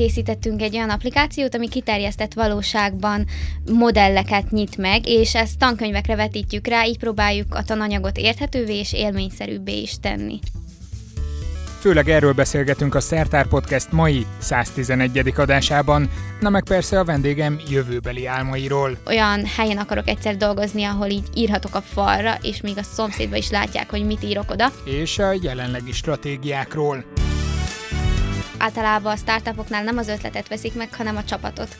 készítettünk egy olyan applikációt, ami kiterjesztett valóságban modelleket nyit meg, és ezt tankönyvekre vetítjük rá, így próbáljuk a tananyagot érthetővé és élményszerűbbé is tenni. Főleg erről beszélgetünk a Szertár Podcast mai 111. adásában, na meg persze a vendégem jövőbeli álmairól. Olyan helyen akarok egyszer dolgozni, ahol így írhatok a falra, és még a szomszédba is látják, hogy mit írok oda. És a jelenlegi stratégiákról. Általában a startupoknál nem az ötletet veszik meg, hanem a csapatot.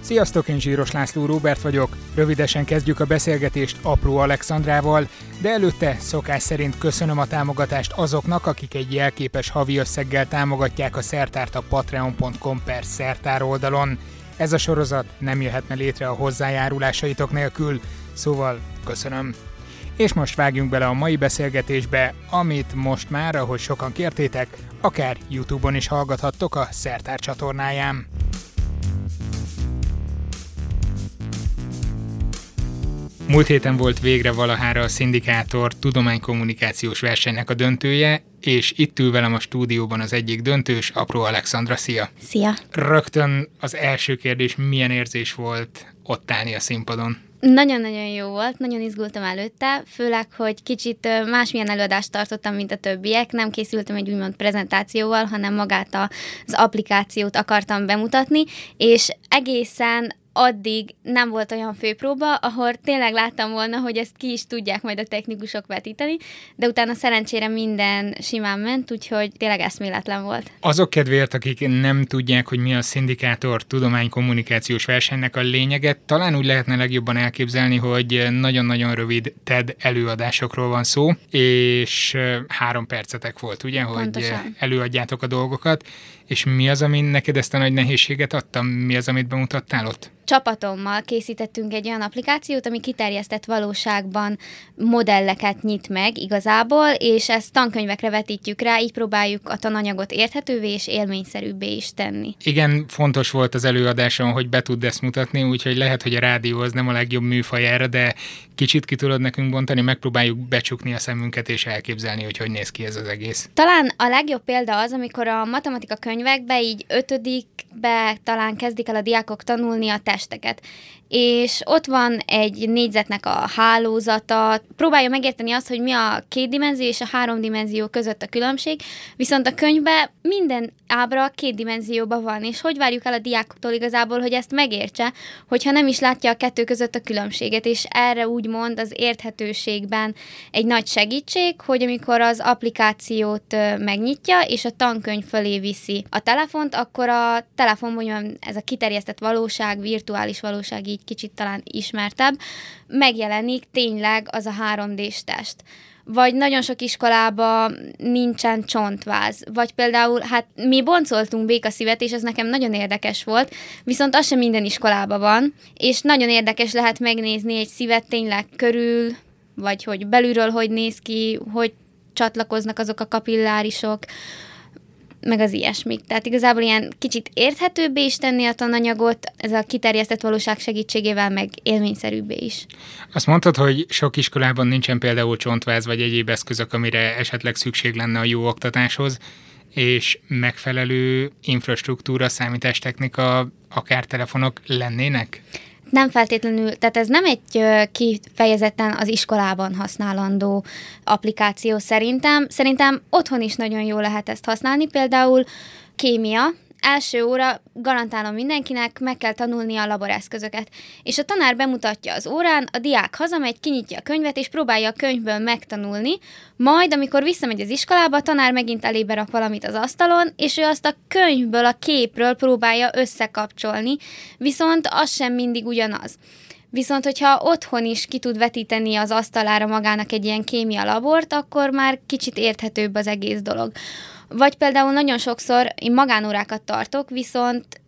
Sziasztok, én Zsíros László Róbert vagyok. Rövidesen kezdjük a beszélgetést Apró Alexandrával, de előtte szokás szerint köszönöm a támogatást azoknak, akik egy jelképes havi összeggel támogatják a szertárt a patreon.com per szertár oldalon. Ez a sorozat nem jöhetne létre a hozzájárulásaitok nélkül, szóval köszönöm. És most vágjunk bele a mai beszélgetésbe, amit most már, ahogy sokan kértétek, akár YouTube-on is hallgathattok a Szertár csatornáján. Múlt héten volt végre valahára a Szindikátor tudománykommunikációs versenynek a döntője, és itt ül velem a stúdióban az egyik döntős, Apró Alexandra. Szia! Szia! Rögtön az első kérdés, milyen érzés volt ott állni a színpadon? Nagyon-nagyon jó volt, nagyon izgultam előtte, főleg, hogy kicsit másmilyen előadást tartottam, mint a többiek. Nem készültem egy úgymond prezentációval, hanem magát az applikációt akartam bemutatni, és egészen addig nem volt olyan főpróba, ahol tényleg láttam volna, hogy ezt ki is tudják majd a technikusok vetíteni, de utána szerencsére minden simán ment, úgyhogy tényleg eszméletlen volt. Azok kedvéért, akik nem tudják, hogy mi a szindikátor tudománykommunikációs versenynek a lényeget, talán úgy lehetne legjobban elképzelni, hogy nagyon-nagyon rövid TED előadásokról van szó, és három percetek volt, ugye, Pontosan. hogy előadjátok a dolgokat, és mi az, ami neked ezt a nagy nehézséget adtam? Mi az, amit bemutattál ott? Csapatommal készítettünk egy olyan applikációt, ami kiterjesztett valóságban modelleket nyit meg igazából, és ezt tankönyvekre vetítjük rá, így próbáljuk a tananyagot érthetővé és élményszerűbbé is tenni. Igen, fontos volt az előadáson, hogy be tud ezt mutatni, úgyhogy lehet, hogy a rádió az nem a legjobb műfaj erre, de kicsit ki tudod nekünk bontani, megpróbáljuk becsukni a szemünket és elképzelni, hogy hogy néz ki ez az egész. Talán a legjobb példa az, amikor a matematika könyvekbe így ötödikbe talán kezdik el a diákok tanulni a testeket és ott van egy négyzetnek a hálózata, próbálja megérteni azt, hogy mi a két dimenzió és a három dimenzió között a különbség, viszont a könyvben minden ábra két dimenzióban van, és hogy várjuk el a diákoktól igazából, hogy ezt megértse, hogyha nem is látja a kettő között a különbséget, és erre úgymond az érthetőségben egy nagy segítség, hogy amikor az applikációt megnyitja, és a tankönyv fölé viszi a telefont, akkor a telefon, mondjam, ez a kiterjesztett valóság, virtuális valóság kicsit talán ismertebb, megjelenik tényleg az a 3D-s test. Vagy nagyon sok iskolában nincsen csontváz, vagy például, hát mi boncoltunk békaszívet, és ez nekem nagyon érdekes volt, viszont az sem minden iskolában van, és nagyon érdekes lehet megnézni egy szívet tényleg körül, vagy hogy belülről hogy néz ki, hogy csatlakoznak azok a kapillárisok, meg az ilyesmik. Tehát igazából ilyen kicsit érthetőbbé is tenni a tananyagot, ez a kiterjesztett valóság segítségével, meg élményszerűbbé is. Azt mondtad, hogy sok iskolában nincsen például csontváz vagy egyéb eszközök, amire esetleg szükség lenne a jó oktatáshoz, és megfelelő infrastruktúra, számítástechnika, akár telefonok lennének? Nem feltétlenül, tehát ez nem egy kifejezetten az iskolában használandó applikáció szerintem. Szerintem otthon is nagyon jó lehet ezt használni, például kémia, első óra garantálom mindenkinek, meg kell tanulni a laboreszközöket. És a tanár bemutatja az órán, a diák hazamegy, kinyitja a könyvet, és próbálja a könyvből megtanulni, majd, amikor visszamegy az iskolába, a tanár megint elébe rak valamit az asztalon, és ő azt a könyvből, a képről próbálja összekapcsolni, viszont az sem mindig ugyanaz. Viszont, hogyha otthon is ki tud vetíteni az asztalára magának egy ilyen kémia labort, akkor már kicsit érthetőbb az egész dolog. Vagy például nagyon sokszor én magánórákat tartok, viszont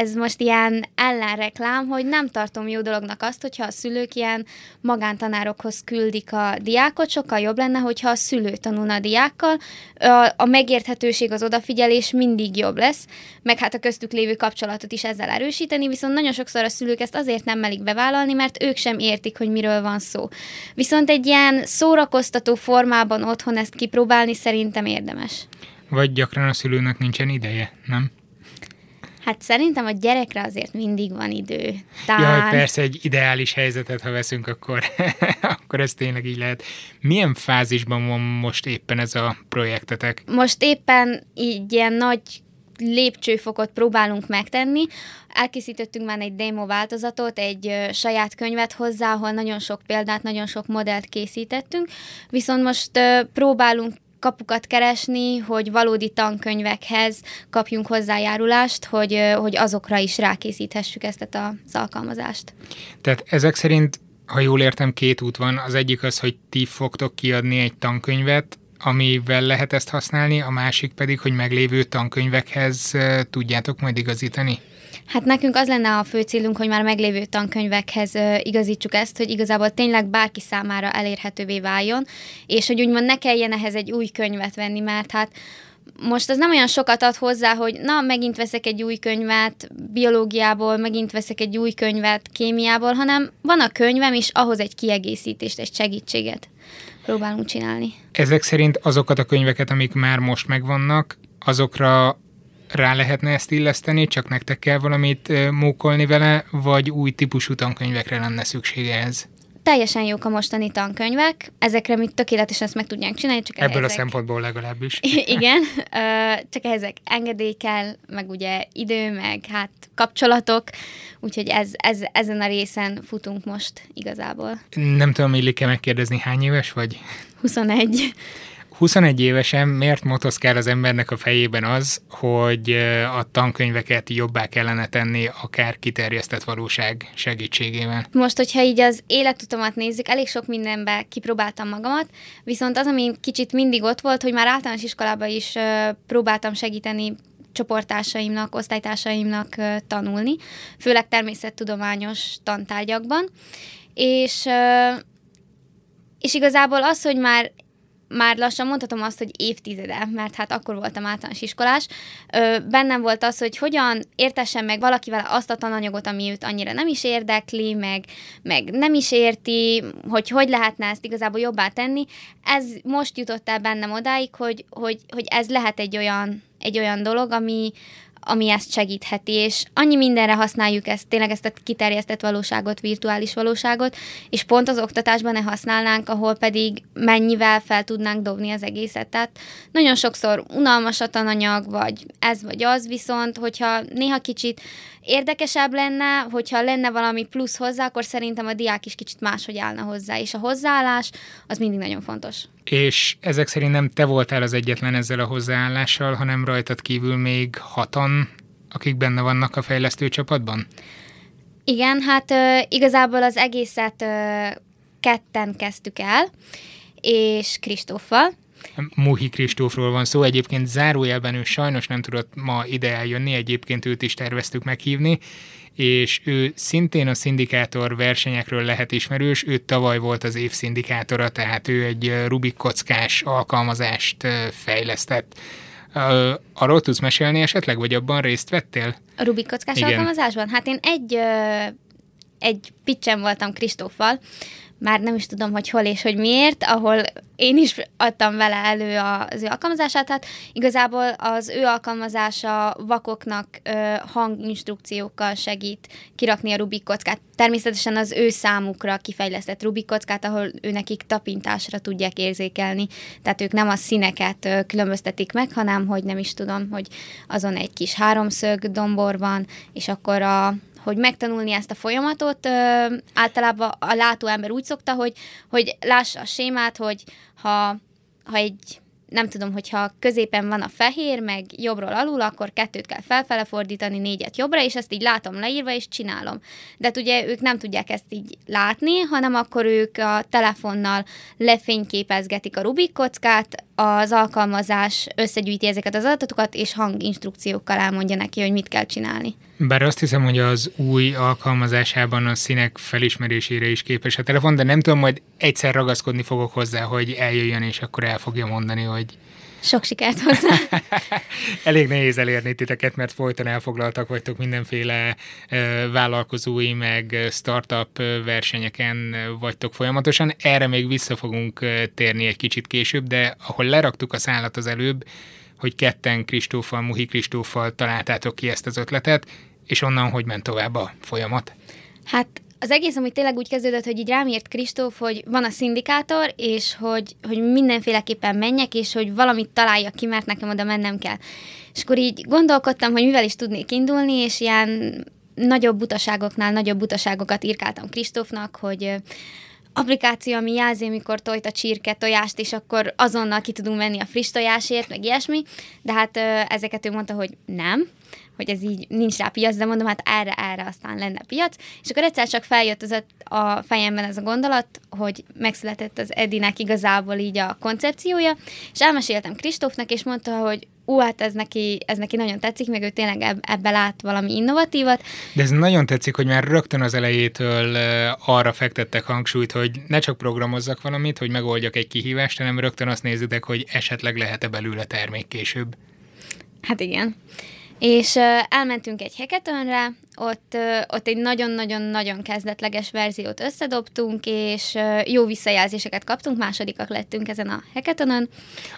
ez most ilyen ellenreklám, hogy nem tartom jó dolognak azt, hogyha a szülők ilyen magántanárokhoz küldik a diákot, sokkal jobb lenne, hogyha a szülő tanulna a diákkal, a, a megérthetőség, az odafigyelés mindig jobb lesz, meg hát a köztük lévő kapcsolatot is ezzel erősíteni, viszont nagyon sokszor a szülők ezt azért nem melik bevállalni, mert ők sem értik, hogy miről van szó. Viszont egy ilyen szórakoztató formában otthon ezt kipróbálni szerintem érdemes. Vagy gyakran a szülőnek nincsen ideje, nem? Hát szerintem a gyerekre azért mindig van idő. Talán... Ja, persze egy ideális helyzetet, ha veszünk, akkor, akkor ez tényleg így lehet. Milyen fázisban van most éppen ez a projektetek? Most éppen így ilyen nagy lépcsőfokot próbálunk megtenni. Elkészítettünk már egy demo változatot, egy saját könyvet hozzá, ahol nagyon sok példát, nagyon sok modellt készítettünk, viszont most próbálunk kapukat keresni, hogy valódi tankönyvekhez kapjunk hozzájárulást, hogy, hogy azokra is rákészíthessük ezt az alkalmazást. Tehát ezek szerint, ha jól értem, két út van. Az egyik az, hogy ti fogtok kiadni egy tankönyvet, amivel lehet ezt használni, a másik pedig, hogy meglévő tankönyvekhez tudjátok majd igazítani? Hát nekünk az lenne a fő célunk, hogy már meglévő tankönyvekhez igazítsuk ezt, hogy igazából tényleg bárki számára elérhetővé váljon, és hogy úgymond ne kelljen ehhez egy új könyvet venni, mert hát most az nem olyan sokat ad hozzá, hogy na, megint veszek egy új könyvet biológiából, megint veszek egy új könyvet kémiából, hanem van a könyvem, és ahhoz egy kiegészítést, egy segítséget próbálunk csinálni. Ezek szerint azokat a könyveket, amik már most megvannak, azokra rá lehetne ezt illeszteni, csak nektek kell valamit mókolni vele, vagy új típusú tankönyvekre lenne szüksége ez? Teljesen jók a mostani tankönyvek, ezekre mi tökéletesen ezt meg tudnánk csinálni. Csak Ebből ezek... a szempontból legalábbis. Igen, csak ezek engedély kell, meg ugye idő, meg hát kapcsolatok, úgyhogy ez, ez, ezen a részen futunk most igazából. Nem tudom, illik-e megkérdezni, hány éves vagy? 21. 21 évesen miért motoszkál az embernek a fejében az, hogy a tankönyveket jobbá kellene tenni, akár kiterjesztett valóság segítségével? Most, hogyha így az életutamat nézzük, elég sok mindenbe kipróbáltam magamat, viszont az, ami kicsit mindig ott volt, hogy már általános iskolában is próbáltam segíteni csoportársaimnak, osztálytársaimnak tanulni, főleg természettudományos tantárgyakban, és és igazából az, hogy már már lassan mondhatom azt, hogy évtizede, mert hát akkor voltam általános iskolás, ö, bennem volt az, hogy hogyan értessen meg valakivel azt a tananyagot, ami őt annyira nem is érdekli, meg, meg nem is érti, hogy hogy lehetne ezt igazából jobbá tenni. Ez most jutott el bennem odáig, hogy, hogy, hogy ez lehet egy olyan, egy olyan dolog, ami, ami ezt segítheti, és annyi mindenre használjuk ezt, tényleg ezt a kiterjesztett valóságot, virtuális valóságot, és pont az oktatásban ne használnánk, ahol pedig mennyivel fel tudnánk dobni az egészet. Tehát nagyon sokszor unalmas a tananyag, vagy ez vagy az, viszont hogyha néha kicsit érdekesebb lenne, hogyha lenne valami plusz hozzá, akkor szerintem a diák is kicsit máshogy állna hozzá, és a hozzáállás az mindig nagyon fontos. És ezek szerint nem te voltál az egyetlen ezzel a hozzáállással, hanem rajtad kívül még hatan, akik benne vannak a fejlesztő csapatban? Igen, hát ö, igazából az egészet ö, ketten kezdtük el, és Kristóffal, Muhi Kristófról van szó, egyébként zárójelben ő sajnos nem tudott ma ide eljönni, egyébként őt is terveztük meghívni, és ő szintén a szindikátor versenyekről lehet ismerős, ő tavaly volt az év szindikátora, tehát ő egy Rubik kockás alkalmazást fejlesztett. Arról tudsz mesélni esetleg, vagy abban részt vettél? A Rubik kockás Igen. alkalmazásban? Hát én egy, egy pitchen voltam Kristóffal, már nem is tudom, hogy hol és hogy miért, ahol én is adtam vele elő az ő alkalmazását, tehát igazából az ő alkalmazása vakoknak ö, hanginstrukciókkal segít kirakni a Rubik kockát. Természetesen az ő számukra kifejlesztett Rubik kockát, ahol ő nekik tapintásra tudják érzékelni, tehát ők nem a színeket ö, különböztetik meg, hanem hogy nem is tudom, hogy azon egy kis háromszög dombor van, és akkor a hogy megtanulni ezt a folyamatot, ö, általában a látó ember úgy szokta, hogy, hogy lássa a sémát, hogy ha, ha egy nem tudom, hogyha középen van a fehér, meg jobbról alul, akkor kettőt kell felfele fordítani, négyet jobbra, és ezt így látom leírva, és csinálom. De hát ugye ők nem tudják ezt így látni, hanem akkor ők a telefonnal lefényképezgetik a Rubik kockát, az alkalmazás összegyűjti ezeket az adatokat, és hanginstrukciókkal elmondja neki, hogy mit kell csinálni. Bár azt hiszem, hogy az új alkalmazásában a színek felismerésére is képes a telefon, de nem tudom, majd egyszer ragaszkodni fogok hozzá, hogy eljöjjön, és akkor el fogja mondani, hogy sok sikert hozzá. Elég nehéz elérni titeket, mert folyton elfoglaltak vagytok mindenféle vállalkozói, meg startup versenyeken vagytok folyamatosan. Erre még vissza fogunk térni egy kicsit később, de ahol leraktuk a szállat az előbb, hogy ketten Kristóffal, Muhi Kristóffal találtátok ki ezt az ötletet, és onnan hogy ment tovább a folyamat? Hát az egész amúgy tényleg úgy kezdődött, hogy így rám írt Kristóf, hogy van a szindikátor, és hogy, hogy mindenféleképpen menjek, és hogy valamit találjak ki, mert nekem oda mennem kell. És akkor így gondolkodtam, hogy mivel is tudnék indulni, és ilyen nagyobb butaságoknál nagyobb butaságokat írkáltam Kristófnak, hogy applikáció, ami jelzi, amikor tojt a csirke tojást, és akkor azonnal ki tudunk menni a friss tojásért, meg ilyesmi, de hát ezeket ő mondta, hogy nem, hogy ez így nincs rá piac, de mondom, hát erre, erre aztán lenne piac. És akkor egyszer csak feljött az a fejemben ez a gondolat, hogy megszületett az Edinek igazából így a koncepciója, és elmeséltem Kristófnak, és mondta, hogy ú, hát ez neki, ez neki nagyon tetszik, meg ő tényleg eb- ebbe lát valami innovatívat. De ez nagyon tetszik, hogy már rögtön az elejétől arra fektettek hangsúlyt, hogy ne csak programozzak valamit, hogy megoldjak egy kihívást, hanem rögtön azt nézitek, hogy esetleg lehet-e belőle termék később. Hát igen. És elmentünk egy hackathonra, ott, ott egy nagyon-nagyon-nagyon kezdetleges verziót összedobtunk, és jó visszajelzéseket kaptunk, másodikak lettünk ezen a hackathonon.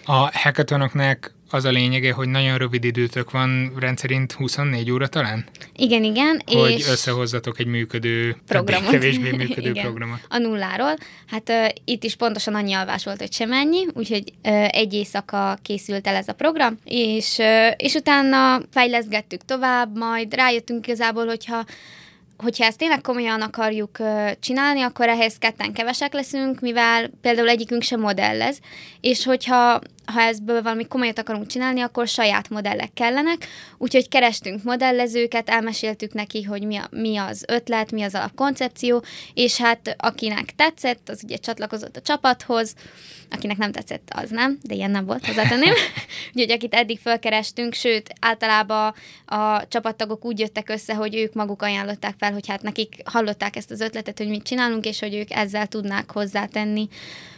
A hackathonoknak az a lényege, hogy nagyon rövid időtök van, rendszerint 24 óra talán? Igen, igen. Hogy és összehozzatok egy működő, programot. kevésbé működő igen, programot. A nulláról. Hát uh, itt is pontosan annyi alvás volt, hogy sem ennyi, úgyhogy uh, egy éjszaka készült el ez a program, és, uh, és utána fejleszgettük tovább, majd rájöttünk igazából, hogyha hogyha ezt tényleg komolyan akarjuk csinálni, akkor ehhez ketten kevesek leszünk, mivel például egyikünk sem modellez, és hogyha ha ezből valami komolyat akarunk csinálni, akkor saját modellek kellenek, úgyhogy kerestünk modellezőket, elmeséltük neki, hogy mi, a, mi az ötlet, mi az alapkoncepció, és hát akinek tetszett, az ugye csatlakozott a csapathoz, akinek nem tetszett, az nem, de ilyen nem volt, hozzátenném. úgyhogy akit eddig felkerestünk, sőt, általában a csapattagok úgy jöttek össze, hogy ők maguk ajánlották fel, hogy hát nekik hallották ezt az ötletet, hogy mit csinálunk, és hogy ők ezzel tudnák hozzátenni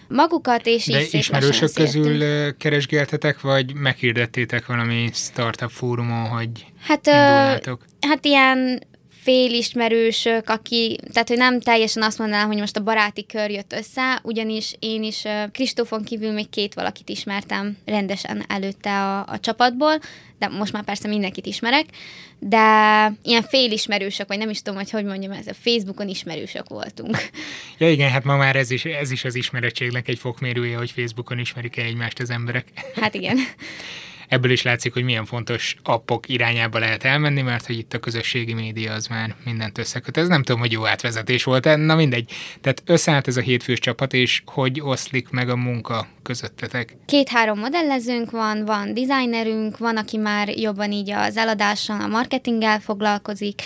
magukat, és De így ismerősök közül keresgéltetek, vagy meghirdettétek valami startup fórumon, hogy hát, indulnátok? Hát ilyen félismerősök, aki, tehát hogy nem teljesen azt mondanám, hogy most a baráti kör jött össze, ugyanis én is Kristófon kívül még két valakit ismertem rendesen előtte a, a csapatból, de most már persze mindenkit ismerek, de ilyen félismerősök, vagy nem is tudom, hogy hogy mondjam, ez a Facebookon ismerősök voltunk. Ja igen, hát ma már ez is, ez is az ismerettségnek egy fokmérője, hogy Facebookon ismerik-e egymást az emberek. Hát igen. ebből is látszik, hogy milyen fontos appok irányába lehet elmenni, mert hogy itt a közösségi média az már mindent összeköt. Ez nem tudom, hogy jó átvezetés volt, na mindegy. Tehát összeállt ez a hétfős csapat, és hogy oszlik meg a munka közöttetek? Két-három modellezőnk van, van designerünk, van, aki már jobban így az eladással, a marketinggel foglalkozik,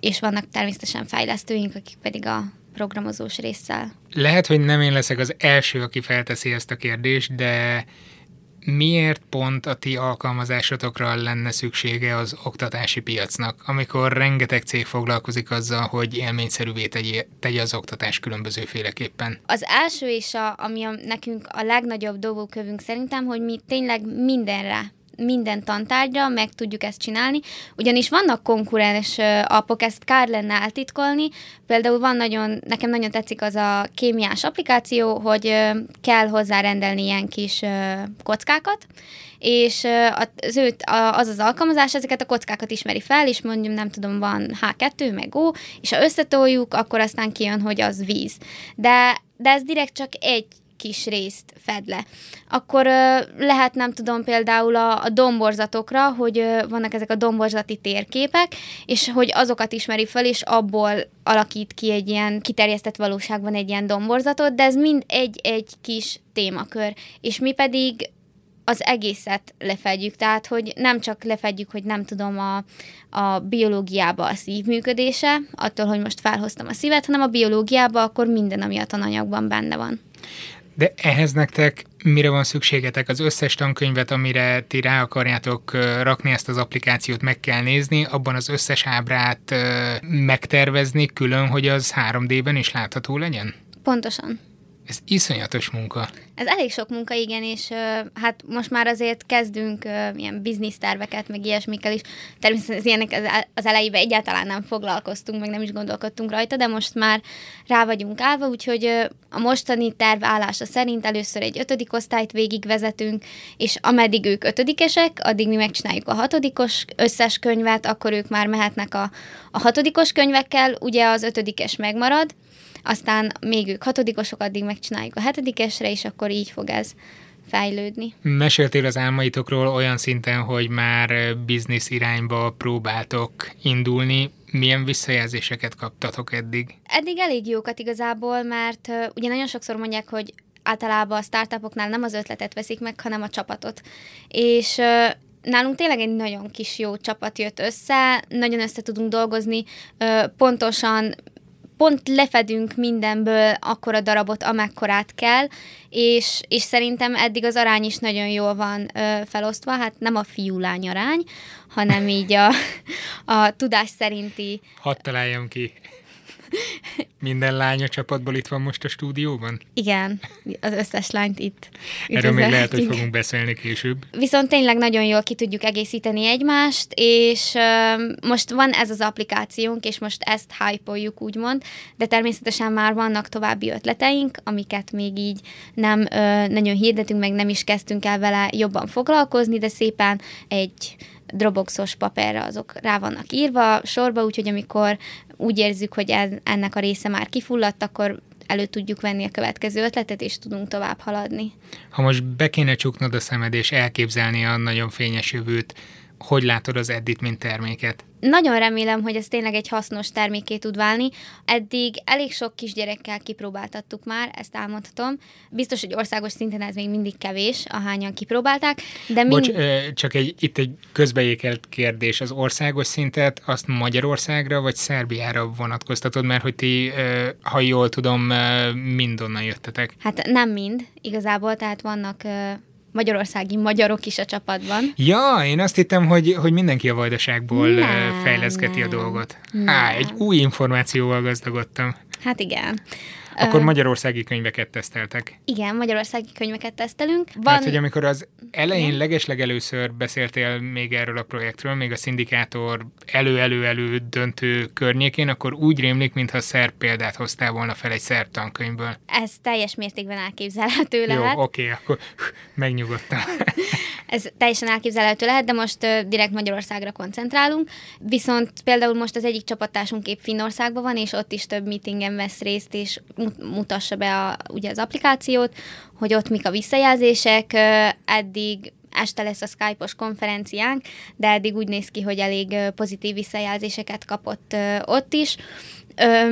és vannak természetesen fejlesztőink, akik pedig a programozós résszel. Lehet, hogy nem én leszek az első, aki felteszi ezt a kérdést, de miért pont a ti alkalmazásotokra lenne szüksége az oktatási piacnak, amikor rengeteg cég foglalkozik azzal, hogy élményszerűvé tegye, tegye az oktatás különbözőféleképpen? Az első és a, ami a, nekünk a legnagyobb dolgokövünk szerintem, hogy mi tényleg mindenre minden tantárgyra meg tudjuk ezt csinálni, ugyanis vannak konkurens appok, ezt kár lenne eltitkolni, például van nagyon, nekem nagyon tetszik az a kémiás applikáció, hogy kell hozzárendelni ilyen kis kockákat, és az, őt, az az alkalmazás ezeket a kockákat ismeri fel, és mondjuk nem tudom, van H2, meg O, és ha összetoljuk, akkor aztán kijön, hogy az víz. De, de ez direkt csak egy kis részt fed le. Akkor lehet, nem tudom, például a, a domborzatokra, hogy vannak ezek a domborzati térképek, és hogy azokat ismeri fel, és abból alakít ki egy ilyen kiterjesztett valóságban egy ilyen domborzatot, de ez mind egy-egy kis témakör. És mi pedig az egészet lefedjük, tehát hogy nem csak lefedjük, hogy nem tudom a, a biológiába a szív működése, attól, hogy most felhoztam a szívet, hanem a biológiába akkor minden, ami a tananyagban benne van. De ehhez nektek mire van szükségetek? Az összes tankönyvet, amire ti rá akarjátok rakni ezt az applikációt, meg kell nézni, abban az összes ábrát megtervezni külön, hogy az 3D-ben is látható legyen? Pontosan. Ez iszonyatos munka. Ez elég sok munka, igen, és hát most már azért kezdünk ilyen bizniszterveket, meg ilyesmikkel is. Természetesen az ilyenek az, elejében egyáltalán nem foglalkoztunk, meg nem is gondolkodtunk rajta, de most már rá vagyunk állva, úgyhogy a mostani terv állása szerint először egy ötödik osztályt végigvezetünk, és ameddig ők ötödikesek, addig mi megcsináljuk a hatodikos összes könyvet, akkor ők már mehetnek a, a hatodikos könyvekkel, ugye az ötödikes megmarad, aztán még ők hatodikosok, addig megcsináljuk a hetedikesre, és akkor így fog ez fejlődni. Meséltél az álmaitokról olyan szinten, hogy már biznisz irányba próbáltok indulni. Milyen visszajelzéseket kaptatok eddig? Eddig elég jókat igazából, mert uh, ugye nagyon sokszor mondják, hogy általában a startupoknál nem az ötletet veszik meg, hanem a csapatot. És uh, nálunk tényleg egy nagyon kis jó csapat jött össze, nagyon össze tudunk dolgozni, pontosan pont lefedünk mindenből akkora darabot, amekkorát kell, és, és szerintem eddig az arány is nagyon jól van ö, felosztva, hát nem a fiú-lány arány, hanem így a, a tudás szerinti... Hadd találjam ki. Minden lány a csapatból itt van most a stúdióban? Igen, az összes lányt itt. Erről még lehet, hogy fogunk beszélni később. Viszont tényleg nagyon jól ki tudjuk egészíteni egymást, és uh, most van ez az applikációnk, és most ezt hype úgymond, de természetesen már vannak további ötleteink, amiket még így nem uh, nagyon hirdetünk, meg nem is kezdtünk el vele jobban foglalkozni, de szépen egy Dropboxos papírra azok rá vannak írva sorba, úgyhogy amikor úgy érzük, hogy ennek a része már kifulladt, akkor elő tudjuk venni a következő ötletet, és tudunk tovább haladni. Ha most be kéne csuknod a szemed, és elképzelni a nagyon fényes jövőt, hogy látod az Eddit, mint terméket? Nagyon remélem, hogy ez tényleg egy hasznos terméké tud válni. Eddig elég sok kisgyerekkel kipróbáltattuk már, ezt elmondhatom. Biztos, hogy országos szinten ez még mindig kevés, ahányan kipróbálták. De mind... Bocs, csak egy, itt egy közbeékelt kérdés. Az országos szintet azt Magyarországra vagy Szerbiára vonatkoztatod, mert hogy ti, ha jól tudom, mindonnan jöttetek. Hát nem mind, igazából, tehát vannak magyarországi magyarok is a csapatban. Ja, én azt hittem, hogy, hogy mindenki a vajdaságból nem, fejleszgeti nem, a dolgot. Nem. Á, egy új információval gazdagodtam. Hát igen. Akkor magyarországi könyveket teszteltek. Igen, magyarországi könyveket tesztelünk. Van... Tehát, hogy amikor az elején legeslegelőször beszéltél még erről a projektről, még a szindikátor elő-elő-elő döntő környékén, akkor úgy rémlik, mintha szerb példát hoztál volna fel egy szerb tankönyvből. Ez teljes mértékben elképzelhető lehet. Jó, oké, akkor megnyugodtam. Ez teljesen elképzelhető lehet, de most direkt Magyarországra koncentrálunk. Viszont például most az egyik csapattársunk épp Finnországban van, és ott is több meetingen vesz részt, és mutassa be a, ugye az applikációt, hogy ott mik a visszajelzések. Eddig este lesz a Skype-os konferenciánk, de eddig úgy néz ki, hogy elég pozitív visszajelzéseket kapott ott is.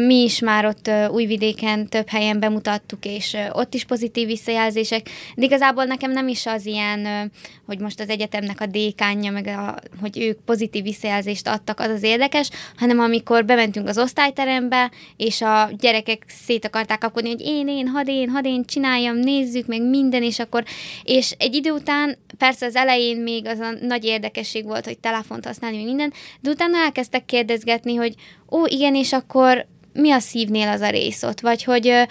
Mi is már ott Újvidéken több helyen bemutattuk, és ott is pozitív visszajelzések, de igazából nekem nem is az ilyen, hogy most az egyetemnek a dékánja, meg a, hogy ők pozitív visszajelzést adtak, az az érdekes, hanem amikor bementünk az osztályterembe, és a gyerekek szét akarták kapkodni, hogy én, én, had én, had én csináljam, nézzük, meg minden, és akkor, és egy idő után, persze az elején még az a nagy érdekesség volt, hogy telefont használni, minden, de utána elkezdtek kérdezgetni, hogy ó, igen, és akkor mi a szívnél az a rész ott? Vagy hogy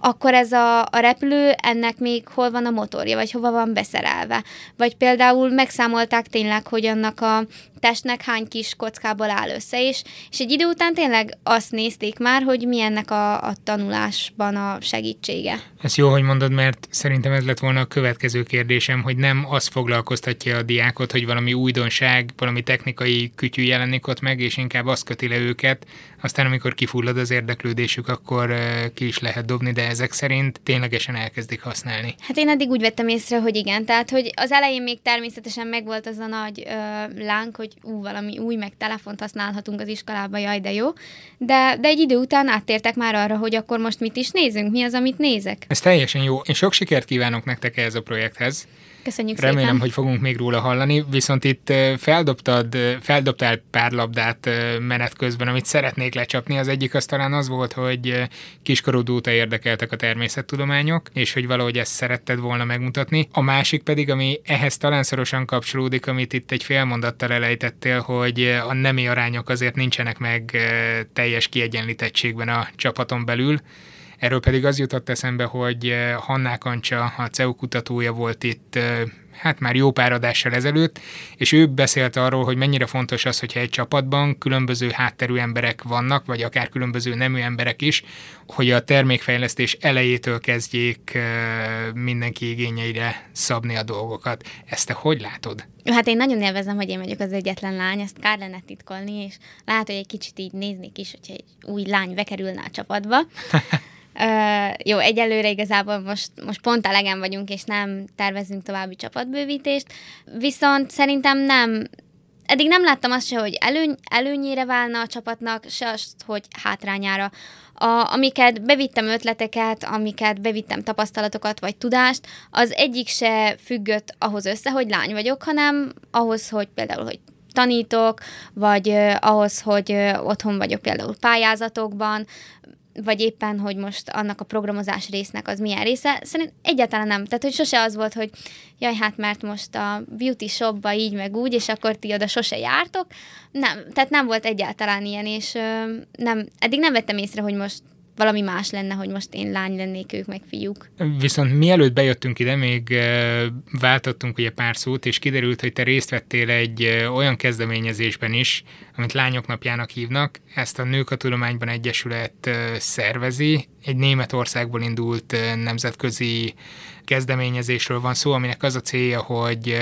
akkor ez a, a repülő, ennek még hol van a motorja, vagy hova van beszerelve. Vagy például megszámolták tényleg, hogy annak a testnek hány kis kockából áll össze, és, és egy idő után tényleg azt nézték már, hogy mi ennek a, a tanulásban a segítsége. Ez jó, hogy mondod, mert szerintem ez lett volna a következő kérdésem, hogy nem az foglalkoztatja a diákot, hogy valami újdonság, valami technikai kütyű jelenik ott meg, és inkább azt köti le őket, aztán amikor kifullad az érdeklődésük, akkor ki is lehet dobni, de ezek szerint ténylegesen elkezdik használni. Hát én eddig úgy vettem észre, hogy igen, tehát hogy az elején még természetesen megvolt az a nagy ö, lánk, hogy ú, valami új, meg telefont használhatunk az iskolába, jaj, de jó. De, de egy idő után áttértek már arra, hogy akkor most mit is nézünk, mi az, amit nézek. Ez teljesen jó. Én sok sikert kívánok nektek ehhez a projekthez. Köszönjük Remélem, szépen. hogy fogunk még róla hallani, viszont itt feldobtad, feldobtál pár labdát menet közben, amit szeretnék lecsapni. Az egyik az talán az volt, hogy kiskorú óta érdekeltek a természettudományok, és hogy valahogy ezt szeretted volna megmutatni. A másik pedig, ami ehhez talán szorosan kapcsolódik, amit itt egy fél mondattal elejtettél, hogy a nemi arányok azért nincsenek meg teljes kiegyenlítettségben a csapaton belül Erről pedig az jutott eszembe, hogy Hanná Kancsa, a CEU kutatója volt itt hát már jó pár adással ezelőtt, és ő beszélt arról, hogy mennyire fontos az, hogyha egy csapatban különböző hátterű emberek vannak, vagy akár különböző nemű emberek is, hogy a termékfejlesztés elejétől kezdjék mindenki igényeire szabni a dolgokat. Ezt te hogy látod? Hát én nagyon élvezem, hogy én vagyok az egyetlen lány, ezt kár lenne titkolni, és lehet, hogy egy kicsit így néznék is, hogyha egy új lány bekerülne a csapatba. Uh, jó, egyelőre igazából most, most pont elegen vagyunk, és nem tervezünk további csapatbővítést, viszont szerintem nem, eddig nem láttam azt se, hogy előny, előnyére válna a csapatnak, se azt, hogy hátrányára. A, amiket bevittem ötleteket, amiket bevittem tapasztalatokat vagy tudást, az egyik se függött ahhoz össze, hogy lány vagyok, hanem ahhoz, hogy például, hogy tanítok, vagy uh, ahhoz, hogy uh, otthon vagyok például pályázatokban, vagy éppen, hogy most annak a programozás résznek az milyen része. Szerintem egyáltalán nem. Tehát, hogy sose az volt, hogy jaj, hát mert most a beauty shopba így meg úgy, és akkor ti oda sose jártok. Nem, tehát nem volt egyáltalán ilyen, és ö, nem, eddig nem vettem észre, hogy most valami más lenne, hogy most én lány lennék, ők meg fiúk. Viszont mielőtt bejöttünk ide, még váltottunk ugye pár szót, és kiderült, hogy te részt vettél egy olyan kezdeményezésben is, amit Lányok Napjának hívnak. Ezt a Nők a Tudományban Egyesület szervezi. Egy Németországból indult nemzetközi kezdeményezésről van szó, aminek az a célja, hogy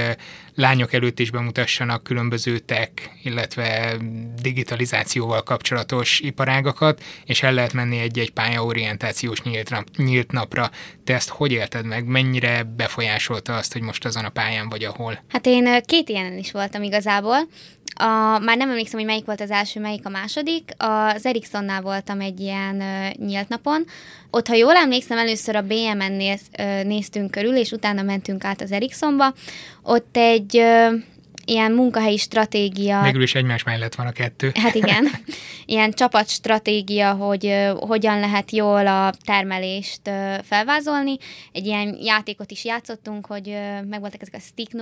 lányok előtt is bemutassanak különböző tech, illetve digitalizációval kapcsolatos iparágakat, és el lehet menni egy-egy pályaorientációs nyílt, nyílt napra. Te ezt hogy élted meg? Mennyire befolyásolta azt, hogy most azon a pályán vagy ahol? Hát én két ilyenen is voltam igazából. A, már nem emlékszem, hogy melyik volt az első, melyik a második. Az Ericssonnál voltam egy ilyen uh, nyílt napon. Ott, ha jól emlékszem, először a BMN néz, uh, néztünk körül, és utána mentünk át az Ericssonba. Ott egy uh, ilyen munkahelyi stratégia. Végül is egymás mellett van a kettő. Hát igen. Ilyen csapatstratégia, hogy hogyan lehet jól a termelést felvázolni. Egy ilyen játékot is játszottunk, hogy megvoltak ezek a stick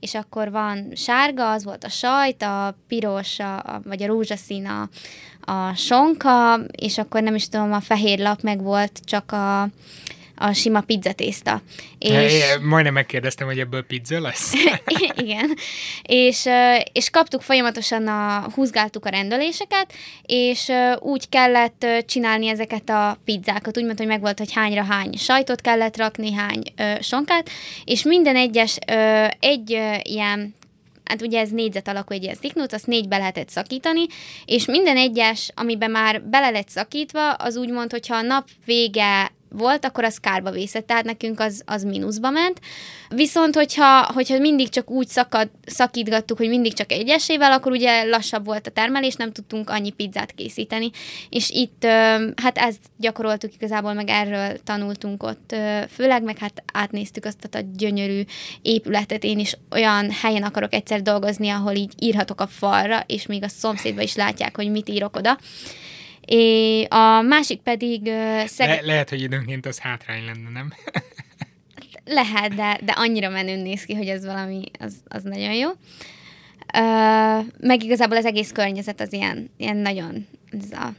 és akkor van sárga, az volt a sajt, a piros, a, vagy a rózsaszín a, a sonka, és akkor nem is tudom, a fehér lap meg volt csak a a sima pizzatészta. És... É, majdnem megkérdeztem, hogy ebből pizza lesz. Igen. És, és kaptuk folyamatosan, a, húzgáltuk a rendeléseket, és úgy kellett csinálni ezeket a pizzákat. Úgy mondta, hogy megvolt, hogy hányra hány sajtot kellett rakni, hány sonkát, és minden egyes egy ilyen hát ugye ez négyzet alakú egy ilyen sziknót, azt négybe lehetett szakítani, és minden egyes, amiben már bele lett szakítva, az úgy mond, hogyha a nap vége volt, akkor az kárba vészett, tehát nekünk az, az mínuszba ment. Viszont, hogyha, hogyha mindig csak úgy szakad, szakítgattuk, hogy mindig csak egyesével, akkor ugye lassabb volt a termelés, nem tudtunk annyi pizzát készíteni. És itt hát ezt gyakoroltuk igazából, meg erről tanultunk ott főleg, meg hát átnéztük azt a gyönyörű épületet. Én is olyan helyen akarok egyszer dolgozni, ahol így írhatok a falra, és még a szomszédba is látják, hogy mit írok oda. É, a másik pedig... Uh, szeg... Le- lehet, hogy időnként az hátrány lenne, nem? lehet, de, de annyira menőn néz ki, hogy ez valami, az, az nagyon jó. Uh, meg igazából az egész környezet az ilyen, ilyen nagyon... Ez a,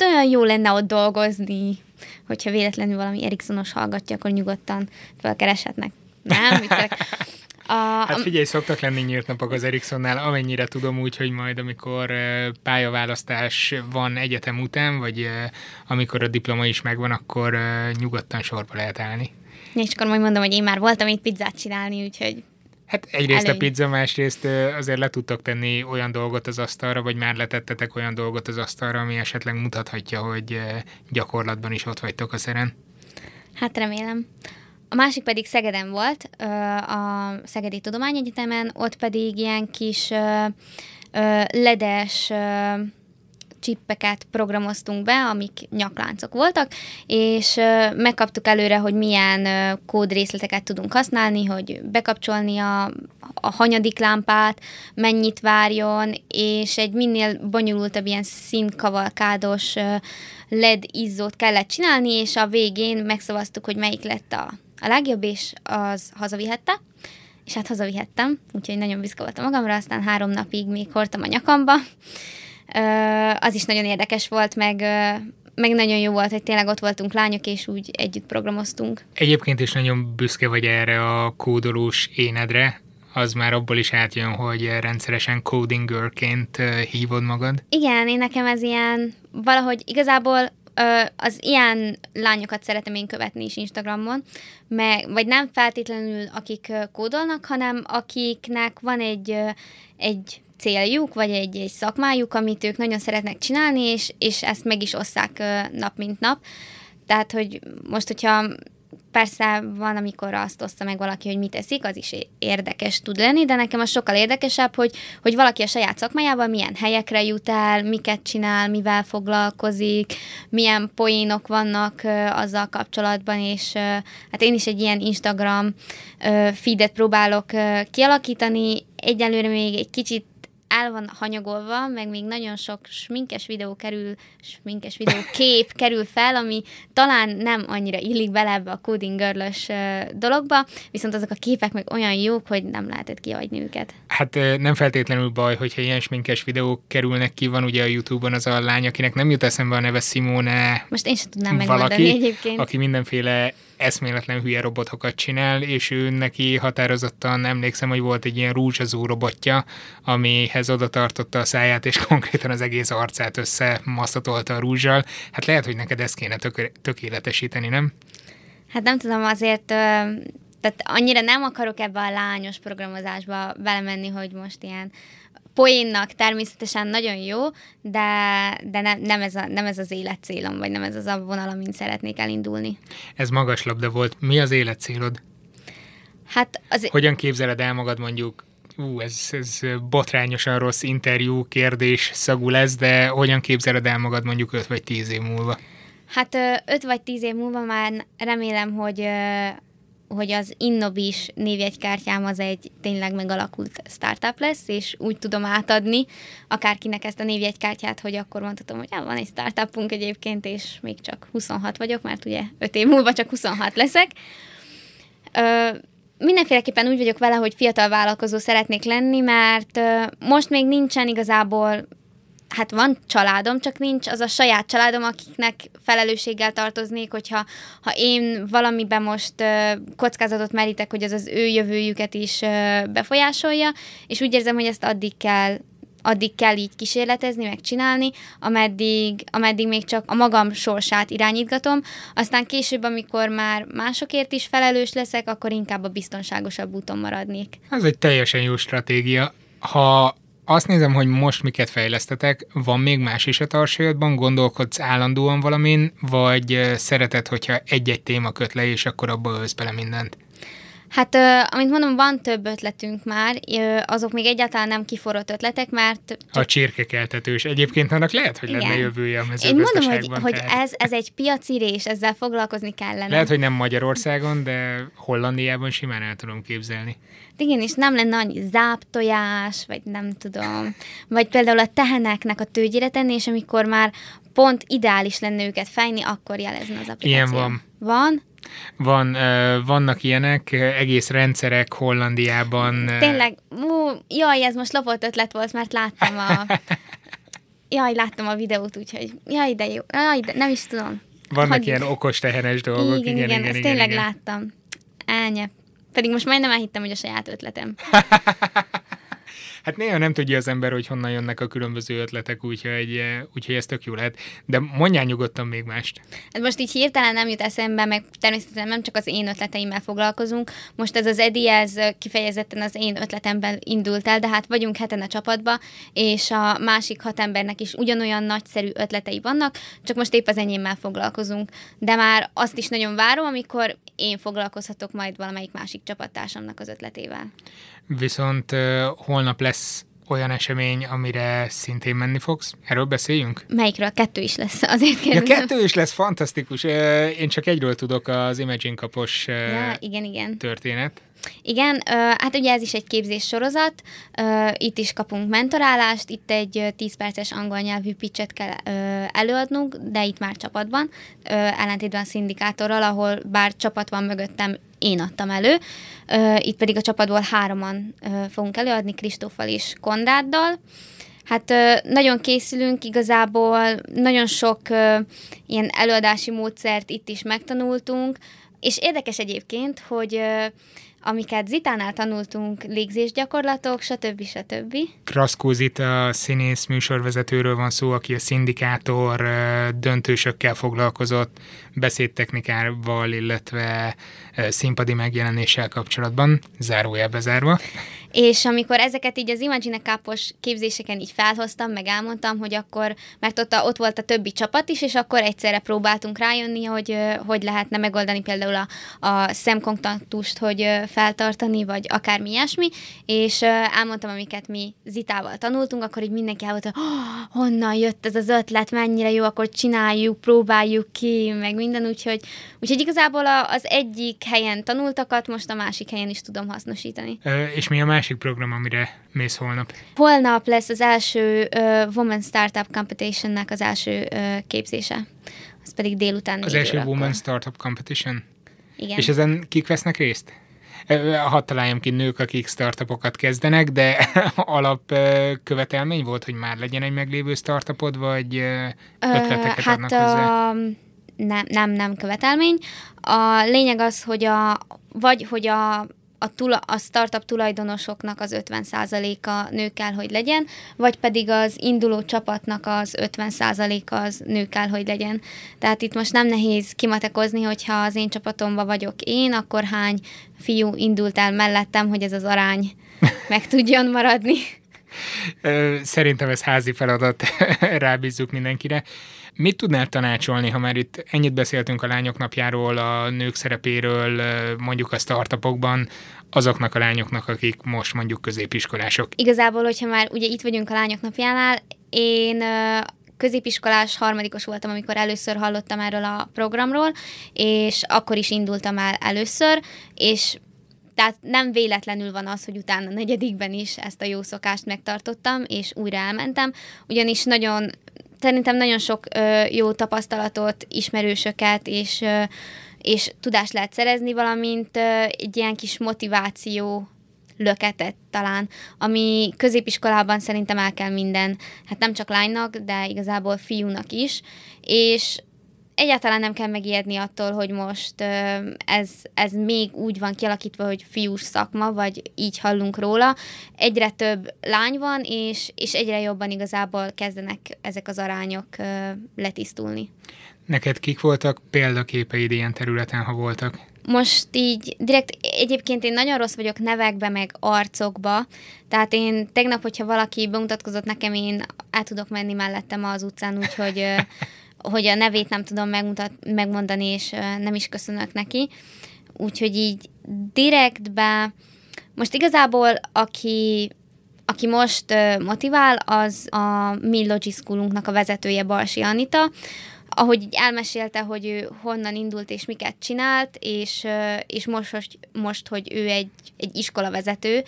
olyan jó lenne ott dolgozni, hogyha véletlenül valami Ericssonos hallgatja, akkor nyugodtan felkereshetnek. Nem, viccelek. A, hát figyelj, szoktak lenni nyílt napok az Ericssonnál, amennyire tudom úgy, hogy majd amikor pályaválasztás van egyetem után, vagy amikor a diploma is megvan, akkor nyugodtan sorba lehet állni. És akkor majd mondom, hogy én már voltam itt pizzát csinálni, úgyhogy Hát egyrészt Előny. a pizza, másrészt azért le tudtok tenni olyan dolgot az asztalra, vagy már letettetek olyan dolgot az asztalra, ami esetleg mutathatja, hogy gyakorlatban is ott vagytok a szeren. Hát remélem. A másik pedig Szegeden volt, a Szegedi Tudományegyetemen, ott pedig ilyen kis ledes csippeket programoztunk be, amik nyakláncok voltak, és megkaptuk előre, hogy milyen kódrészleteket tudunk használni, hogy bekapcsolni a, a hanyadik lámpát, mennyit várjon, és egy minél bonyolultabb ilyen színkavalkádos LED izzót kellett csinálni, és a végén megszavaztuk, hogy melyik lett a a legjobb, és az hazavihette, és hát hazavihettem, úgyhogy nagyon büszke voltam magamra, aztán három napig még hordtam a nyakamba. Az is nagyon érdekes volt, meg meg nagyon jó volt, hogy tényleg ott voltunk lányok, és úgy együtt programoztunk. Egyébként is nagyon büszke vagy erre a kódolós énedre, az már abból is átjön, hogy rendszeresen coding girlként hívod magad? Igen, én nekem ez ilyen, valahogy igazából az ilyen lányokat szeretem én követni is Instagramon, meg, vagy nem feltétlenül akik kódolnak, hanem akiknek van egy, egy céljuk, vagy egy, egy szakmájuk, amit ők nagyon szeretnek csinálni, és, és ezt meg is osszák nap mint nap. Tehát, hogy most, hogyha Persze van, amikor azt oszta meg valaki, hogy mit teszik, az is érdekes tud lenni, de nekem az sokkal érdekesebb, hogy, hogy valaki a saját szakmájával milyen helyekre jut el, miket csinál, mivel foglalkozik, milyen poénok vannak azzal kapcsolatban, és hát én is egy ilyen Instagram feedet próbálok kialakítani, egyelőre még egy kicsit el van hanyagolva, meg még nagyon sok sminkes videó kerül, sminkes videó kép kerül fel, ami talán nem annyira illik bele ebbe a coding girl dologba, viszont azok a képek meg olyan jók, hogy nem lehetett kiadni őket. Hát nem feltétlenül baj, hogyha ilyen sminkes videók kerülnek ki, van ugye a Youtube-on az a lány, akinek nem jut eszembe a neve Simone. Most én sem tudnám megmondani egyébként. Aki mindenféle eszméletlen hülye robotokat csinál, és ő neki határozottan emlékszem, hogy volt egy ilyen rúzsazó robotja, amihez oda tartotta a száját, és konkrétan az egész arcát összemaszatolta a rúzsal. Hát lehet, hogy neked ezt kéne tök- tökéletesíteni, nem? Hát nem tudom, azért tehát annyira nem akarok ebbe a lányos programozásba belemenni, hogy most ilyen poénnak természetesen nagyon jó, de, de ne, nem, ez a, nem ez az életcélom, vagy nem ez az a vonal, amin szeretnék elindulni. Ez magas labda volt. Mi az életcélod? Hát az... Hogyan képzeled el magad mondjuk ú, ez, ez botrányosan rossz interjú, kérdés szagú lesz, de hogyan képzeled el magad mondjuk 5 vagy 10 év múlva? Hát 5 vagy 10 év múlva már remélem, hogy hogy az Innobis névjegykártyám az egy tényleg megalakult startup lesz, és úgy tudom átadni akárkinek ezt a névjegykártyát, hogy akkor mondhatom, hogy van egy startupunk egyébként, és még csak 26 vagyok, mert ugye 5 év múlva csak 26 leszek. Ö, mindenféleképpen úgy vagyok vele, hogy fiatal vállalkozó szeretnék lenni, mert most még nincsen igazából hát van családom, csak nincs az a saját családom, akiknek felelősséggel tartoznék, hogyha ha én valamiben most uh, kockázatot merítek, hogy az az ő jövőjüket is uh, befolyásolja, és úgy érzem, hogy ezt addig kell addig kell így kísérletezni, megcsinálni, ameddig, ameddig még csak a magam sorsát irányítgatom, aztán később, amikor már másokért is felelős leszek, akkor inkább a biztonságosabb úton maradnék. Ez egy teljesen jó stratégia. Ha azt nézem, hogy most miket fejlesztetek, van még más is a tarsajodban, gondolkodsz állandóan valamin, vagy szereted, hogyha egy-egy téma köt le, és akkor abba ölsz bele mindent? Hát, amint mondom, van több ötletünk már, azok még egyáltalán nem kiforrott ötletek, mert... Csak... A csirkekeltetős. Egyébként annak lehet, hogy lenne Igen. jövője a Én mondom, hogy, hogy ez, ez egy piaci rés, ezzel foglalkozni kellene. Lehet, hogy nem Magyarországon, de Hollandiában simán el tudom képzelni. Igen, és nem lenne annyi záptojás, vagy nem tudom. Vagy például a teheneknek a tőgyére tenni, és amikor már pont ideális lenne őket fejni, akkor jelezne az applikáció. Ilyen van. Van? Van, vannak ilyenek, egész rendszerek Hollandiában. Tényleg, ú, jaj, ez most lopott ötlet volt, mert láttam a... Jaj, láttam a videót, úgyhogy jaj, de jó, jaj, de nem is tudom. Vannak Hagy... ilyen okos tehenes dolgok. Igen, igen, igen, igen ezt igen, tényleg igen. láttam. Elnyep. Pedig most majdnem elhittem, hogy a saját ötletem. Hát néha nem tudja az ember, hogy honnan jönnek a különböző ötletek, úgyhogy, eh, úgyhogy ez tök jó lehet. De mondjál nyugodtan még mást. Hát most így hirtelen nem jut eszembe, meg természetesen nem csak az én ötleteimmel foglalkozunk. Most ez az Edi, ez kifejezetten az én ötletemben indult el, de hát vagyunk heten a csapatba, és a másik hat embernek is ugyanolyan nagyszerű ötletei vannak, csak most épp az enyémmel foglalkozunk. De már azt is nagyon várom, amikor én foglalkozhatok majd valamelyik másik csapattársamnak az ötletével. Viszont holnap lesz olyan esemény, amire szintén menni fogsz? Erről beszéljünk? Melyikről? Kettő is lesz, azért kérdezem. Ja, kettő is lesz, fantasztikus. Én csak egyről tudok, az Imagine kapos ja, igen, igen. történet. Igen, hát ugye ez is egy képzés sorozat, itt is kapunk mentorálást, itt egy 10 perces angol nyelvű pitchet kell előadnunk, de itt már csapatban, ellentétben a szindikátorral, ahol bár csapat van mögöttem, én adtam elő. Itt pedig a csapatból hároman fogunk előadni, Kristóffal és Konráddal. Hát nagyon készülünk, igazából nagyon sok ilyen előadási módszert itt is megtanultunk, és érdekes egyébként, hogy amiket Zitánál tanultunk, légzésgyakorlatok, stb. stb. Kraszkó Zita színész műsorvezetőről van szó, aki a szindikátor döntősökkel foglalkozott, beszédtechnikával, illetve színpadi megjelenéssel kapcsolatban, zárójelbe zárva. És amikor ezeket így az Imagine Cup-os képzéseken így felhoztam, meg elmondtam, hogy akkor, mert ott, a, ott volt a többi csapat is, és akkor egyszerre próbáltunk rájönni, hogy hogy lehetne megoldani például a, a szemkontaktust, hogy feltartani, vagy akármi ilyesmi, és elmondtam, amiket mi Zitával tanultunk, akkor így mindenki elmondta, hogy oh, honnan jött ez az ötlet, mennyire jó, akkor csináljuk, próbáljuk ki, meg minden, úgyhogy, úgyhogy igazából az egyik helyen tanultakat most a másik helyen is tudom hasznosítani. És mi a másik program, amire mész holnap? Holnap lesz az első uh, Women Startup Competition-nek az első uh, képzése. Az pedig délután Az első órakor. Women Startup Competition? Igen. És ezen kik vesznek részt? Hadd találjam ki nők, akik startupokat kezdenek, de alapkövetelmény volt, hogy már legyen egy meglévő startupod, vagy ötleteket hát adnak hozzá? A, nem, nem, nem követelmény. A lényeg az, hogy a, vagy hogy a a, tula, a startup tulajdonosoknak az 50%-a nő kell, hogy legyen, vagy pedig az induló csapatnak az 50%-a az nő kell, hogy legyen. Tehát itt most nem nehéz kimatekozni, hogyha az én csapatomban vagyok én, akkor hány fiú indult el mellettem, hogy ez az arány meg tudjon maradni. Szerintem ez házi feladat, rábízzuk mindenkire. Mit tudnál tanácsolni, ha már itt ennyit beszéltünk a lányok napjáról, a nők szerepéről, mondjuk a startupokban, azoknak a lányoknak, akik most mondjuk középiskolások? Igazából, hogyha már ugye itt vagyunk a lányok napjánál, én középiskolás harmadikos voltam, amikor először hallottam erről a programról, és akkor is indultam el először, és tehát nem véletlenül van az, hogy utána negyedikben is ezt a jó szokást megtartottam, és újra elmentem, ugyanis nagyon szerintem nagyon sok ö, jó tapasztalatot, ismerősöket és, ö, és tudást lehet szerezni, valamint ö, egy ilyen kis motiváció löketet talán, ami középiskolában szerintem el kell minden, hát nem csak lánynak, de igazából fiúnak is, és egyáltalán nem kell megijedni attól, hogy most ez, ez még úgy van kialakítva, hogy fiús szakma, vagy így hallunk róla. Egyre több lány van, és, és egyre jobban igazából kezdenek ezek az arányok letisztulni. Neked kik voltak példaképeid ilyen területen, ha voltak? Most így direkt, egyébként én nagyon rossz vagyok nevekbe, meg arcokba, tehát én tegnap, hogyha valaki bemutatkozott nekem, én el tudok menni mellettem az utcán, úgyhogy hogy a nevét nem tudom megmutat, megmondani, és nem is köszönök neki. Úgyhogy így direktbe, most igazából aki, aki most motivál, az a mi Logischoolunknak a vezetője, Balsi Anita, ahogy így elmesélte, hogy ő honnan indult és miket csinált, és, és most, most, hogy ő egy, egy iskolavezető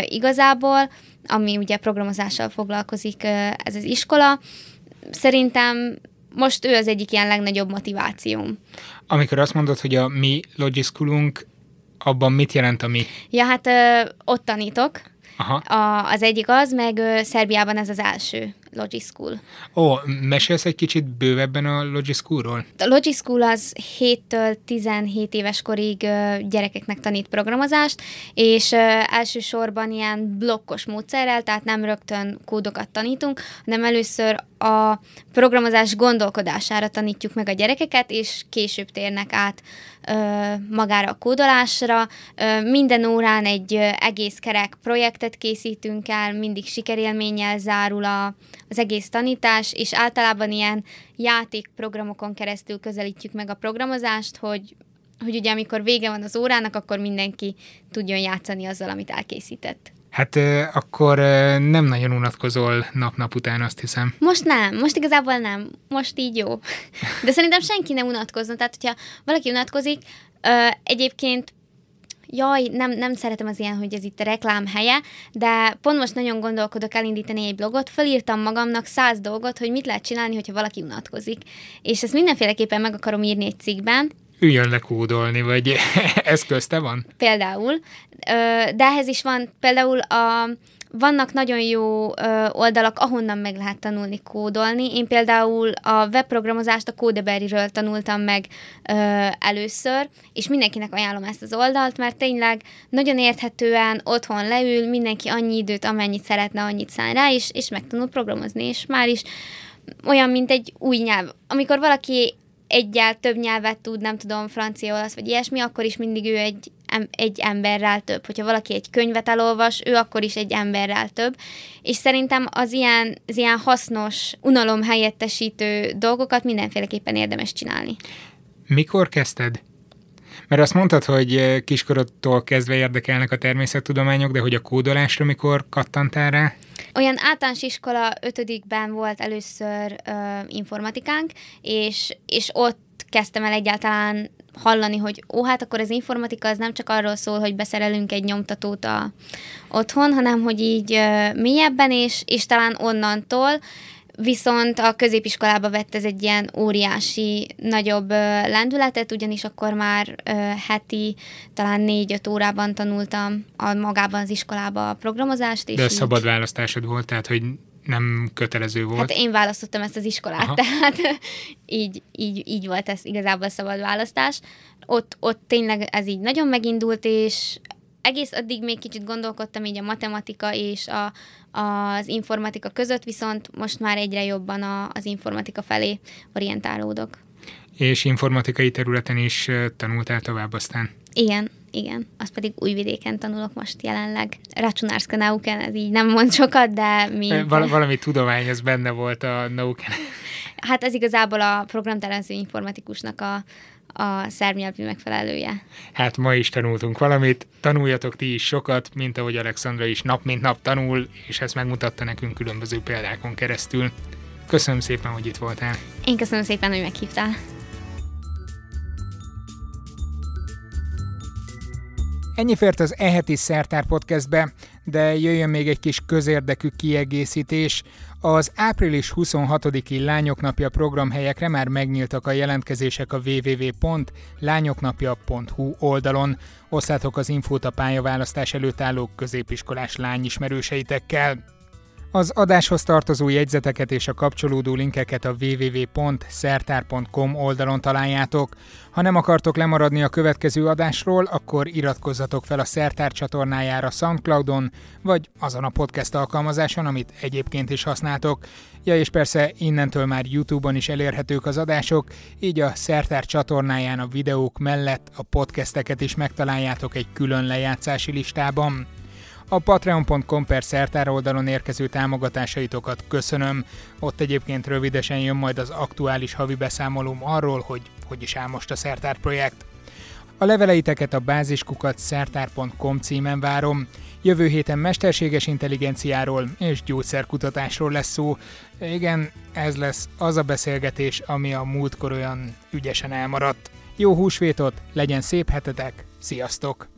igazából, ami ugye programozással foglalkozik ez az iskola. Szerintem most ő az egyik ilyen legnagyobb motivációm. Amikor azt mondod, hogy a mi logiskulunk, abban mit jelent a mi? Ja, hát ö, ott tanítok. Aha. A, az egyik az, meg ö, Szerbiában ez az első Logischool. Ó, mesélsz egy kicsit bővebben a Logischoolról? A Logischool az 7-től 17 éves korig gyerekeknek tanít programozást, és elsősorban ilyen blokkos módszerrel, tehát nem rögtön kódokat tanítunk, hanem először a programozás gondolkodására tanítjuk meg a gyerekeket, és később térnek át ö, magára a kódolásra. Ö, minden órán egy ö, egész kerek projektet készítünk el, mindig sikerélménnyel zárul a, az egész tanítás, és általában ilyen játékprogramokon keresztül közelítjük meg a programozást, hogy hogy ugye amikor vége van az órának, akkor mindenki tudjon játszani azzal, amit elkészített. Hát akkor nem nagyon unatkozol nap-nap után, azt hiszem. Most nem, most igazából nem. Most így jó. De szerintem senki nem unatkozna. Tehát, hogyha valaki unatkozik, egyébként jaj, nem, nem szeretem az ilyen, hogy ez itt a reklám helye, de pont most nagyon gondolkodok elindítani egy blogot, felírtam magamnak száz dolgot, hogy mit lehet csinálni, hogyha valaki unatkozik. És ezt mindenféleképpen meg akarom írni egy cikkben, üljön le kódolni, vagy ez közte van? Például. De ehhez is van például a, vannak nagyon jó oldalak, ahonnan meg lehet tanulni kódolni. Én például a webprogramozást a Codeberry-ről tanultam meg először, és mindenkinek ajánlom ezt az oldalt, mert tényleg nagyon érthetően otthon leül, mindenki annyi időt, amennyit szeretne, annyit szán rá, és, és megtanul programozni, és már is olyan, mint egy új nyelv. Amikor valaki egyel több nyelvet tud, nem tudom, francia, olasz vagy ilyesmi, akkor is mindig ő egy, egy emberrel több. Hogyha valaki egy könyvet elolvas, ő akkor is egy emberrel több. És szerintem az ilyen, az ilyen hasznos, unalom helyettesítő dolgokat mindenféleképpen érdemes csinálni. Mikor kezdted? Mert azt mondtad, hogy kiskorodtól kezdve érdekelnek a természettudományok, de hogy a kódolásra mikor kattantál rá? Olyan általános iskola ötödikben volt először ö, informatikánk, és, és ott kezdtem el egyáltalán hallani, hogy ó, hát akkor az informatika az nem csak arról szól, hogy beszerelünk egy nyomtatót a, otthon, hanem hogy így ö, mélyebben, és, és talán onnantól Viszont a középiskolába vett ez egy ilyen óriási, nagyobb lendületet, ugyanis akkor már heti talán négy-öt órában tanultam a magában az iskolába a programozást. És De így... szabad választásod volt, tehát hogy nem kötelező volt. Hát én választottam ezt az iskolát, Aha. tehát így, így, így volt ez igazából szabad választás. Ott, ott tényleg ez így nagyon megindult, és egész addig még kicsit gondolkodtam így a matematika és a, az informatika között, viszont most már egyre jobban a, az informatika felé orientálódok. És informatikai területen is tanultál tovább aztán? Igen, igen. Azt pedig Újvidéken tanulok most jelenleg. Racsunárszka Nauken, ez így nem mond sokat, de mi... Val- valami tudomány, ez benne volt a Nauken. Hát ez igazából a programtervező informatikusnak a, a szervnyelvű megfelelője. Hát ma is tanultunk valamit, tanuljatok ti is sokat, mint ahogy Alexandra is nap mint nap tanul, és ezt megmutatta nekünk különböző példákon keresztül. Köszönöm szépen, hogy itt voltál. Én köszönöm szépen, hogy meghívtál. Ennyi fért az Eheti Szertár podcastbe, de jöjjön még egy kis közérdekű kiegészítés. Az április 26-i Lányoknapja programhelyekre már megnyíltak a jelentkezések a www.lányoknapja.hu oldalon. Osszátok az infót a pályaválasztás előtt álló középiskolás lányismerőseitekkel. Az adáshoz tartozó jegyzeteket és a kapcsolódó linkeket a www.szertár.com oldalon találjátok. Ha nem akartok lemaradni a következő adásról, akkor iratkozzatok fel a Szertár csatornájára Soundcloudon, vagy azon a podcast alkalmazáson, amit egyébként is használtok. Ja és persze innentől már YouTube-on is elérhetők az adások, így a Szertár csatornáján a videók mellett a podcasteket is megtaláljátok egy külön lejátszási listában. A patreon.com per szertár oldalon érkező támogatásaitokat köszönöm. Ott egyébként rövidesen jön majd az aktuális havi beszámolóm arról, hogy hogy is áll most a szertár projekt. A leveleiteket a báziskukat szertár.com címen várom. Jövő héten mesterséges intelligenciáról és gyógyszerkutatásról lesz szó. Igen, ez lesz az a beszélgetés, ami a múltkor olyan ügyesen elmaradt. Jó húsvétot, legyen szép hetetek, sziasztok!